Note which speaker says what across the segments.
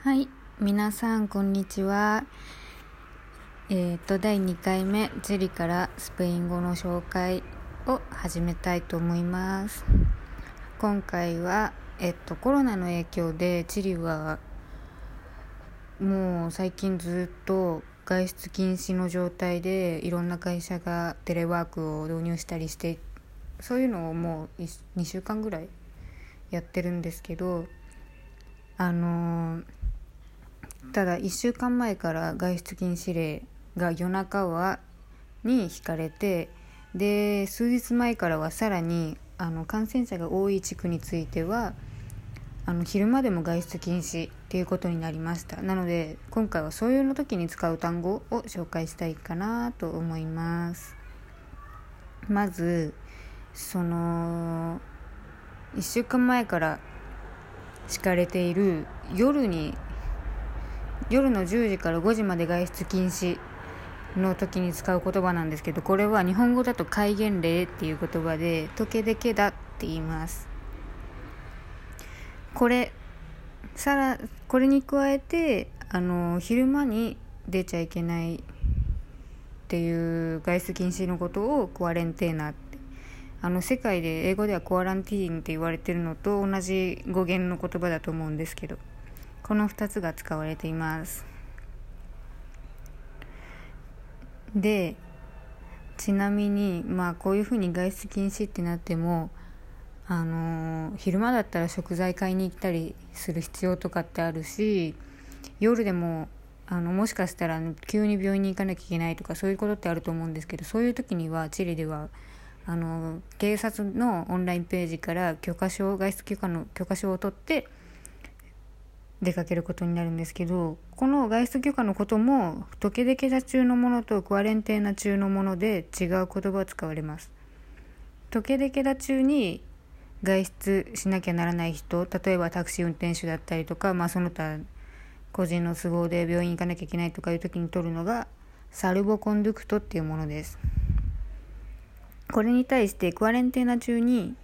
Speaker 1: はい、皆さんこんにちは。えっ、と第2回目チリからスペイン語の紹介を始めたいと思います。今回はえっ、とコロナの影響でチリはもう最近ずっと外出禁止の状態でいろんな会社がテレワークを導入したりしてそういうのをもう2週間ぐらいやってるんですけどあのーただ1週間前から外出禁止令が夜中はに引かれてで数日前からはさらにあの感染者が多い地区についてはあの昼間でも外出禁止っていうことになりました。なので今回はそういうの時に使う単語を紹介したいかなと思います。まずその1週間前から敷かれている夜に夜の10時から5時まで外出禁止の時に使う言葉なんですけどこれは日本語だと戒厳令っていう言葉でトケデケだって言います。これさらこれに加えてあの昼間に出ちゃいけないっていう外出禁止のことをクアレンテーナってあの世界で英語ではコアランティーンって言われてるのと同じ語源の言葉だと思うんですけど。この2つが使われています。でちなみにまあこういうふうに外出禁止ってなってもあの昼間だったら食材買いに行ったりする必要とかってあるし夜でもあのもしかしたら急に病院に行かなきゃいけないとかそういうことってあると思うんですけどそういう時にはチリではあの警察のオンラインページから許可証外出許可の許可証を取って出かけることになるんですけどこの外出許可のこともトケデケダ中のものとクアレンテーナ中のもので違う言葉を使われます。トケデケダ中に外出しなきゃならない人例えばタクシー運転手だったりとか、まあ、その他個人の都合で病院行かなきゃいけないとかいう時に取るのがサルボコンドクトっていうものです。これに対してクアレンテーナ中に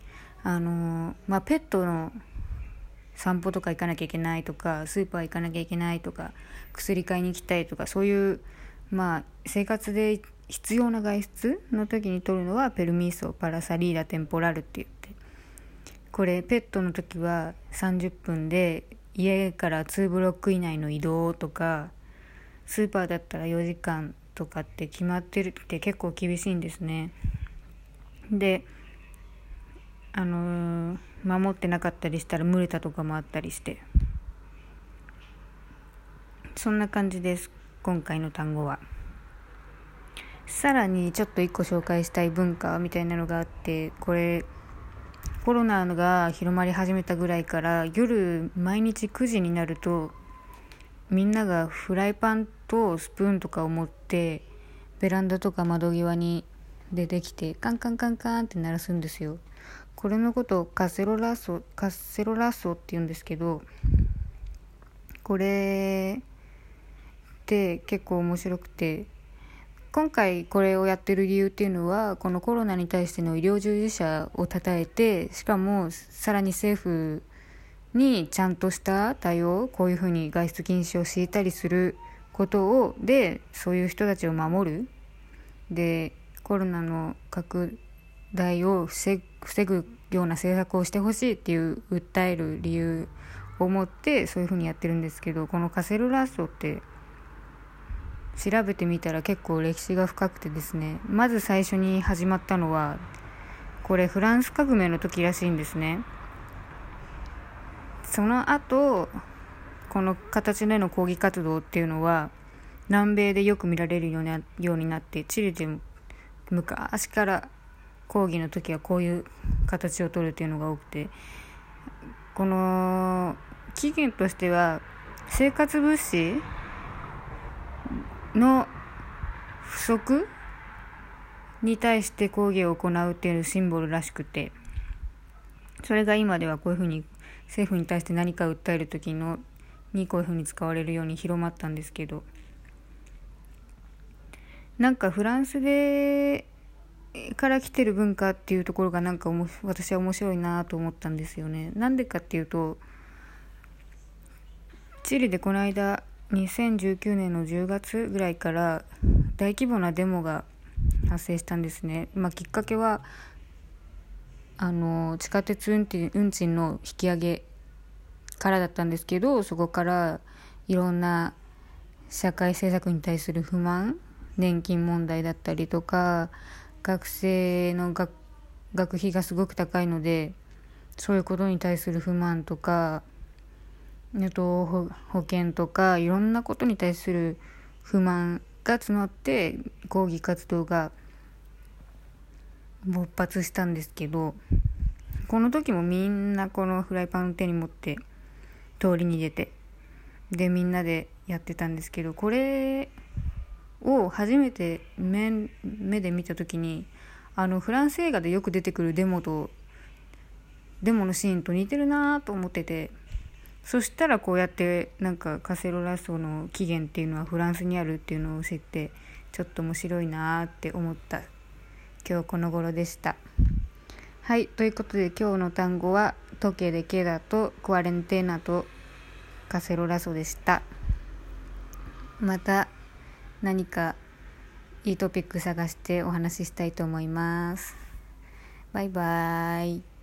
Speaker 1: あの、まあ、ペットの散歩とか行かなきゃいけないとかスーパー行かなきゃいけないとか薬買いに行きたいとかそういうまあ生活で必要な外出の時に取るのはペルミーソパラサリーダテンポラルって言って。これペットの時は30分で家から2ブロック以内の移動とかスーパーだったら4時間とかって決まってるって結構厳しいんですね。であのー、守ってなかったりしたら蒸れたとかもあったりして。そんな感じです今回の単語は。さらにちょっと一個紹介したい文化みたいなのがあってこれコロナが広まり始めたぐらいから夜毎日9時になるとみんながフライパンとスプーンとかを持ってベランダとか窓際に出てきてカンカンカンカンって鳴らすんですよ。これのことをカセロラッソカセロラッソって言うんですけどこれって結構面白くて今回これをやってる理由っていうのはこのコロナに対しての医療従事者をたたえてしかもさらに政府にちゃんとした対応こういうふうに外出禁止を敷いたりすることをでそういう人たちを守る。でコロナの拡大を防ぐような政策をしてほしいっていう訴える理由を持ってそういうふうにやってるんですけどこのカセルラッソって調べてみたら結構歴史が深くてですねまず最初に始まったのはこれフランス革命の時らしいんですね。その後この形での抗議活動っていうのは南米でよく見られるようになってチリでも昔から抗議の時はこういう形を取るっていうのが多くてこの期限としては生活物資の不足に対して抗議を行うっていうシンボルらしくてそれが今ではこういうふうに政府に対して何か訴える時のにこういうふうに使われるように広まったんですけどなんかフランスでから来てる文化っていうところがなんか私は面白いなと思ったんですよね。なんでかっていうとチリでこの間2019年の10月ぐらいから大規模なデモが発生したんですね、まあ、きっかけはあの地下鉄運運賃の引き上げからだったんですけどそこからいろんな社会政策に対する不満年金問題だったりとか学生の学学費がすごく高いのでそういうことに対する不満とかあと保険とかいろんなことに対する不満が募って抗議活動が勃発したんですけどこの時もみんなこのフライパンを手に持って通りに出てでみんなでやってたんですけどこれを初めて目目で見た時にあのフランス映画でよく出てくるデモとデモのシーンと似てるなと思っててそしたらこうやってなんかカセロラソの起源っていうのはフランスにあるっていうのを知ってちょっと面白いなって思った。今日この頃でした。はいということで今日の単語は時計でケダとクアレンテーナとカセロラソでした。また何かいいトピック探してお話ししたいと思います。バイバーイ。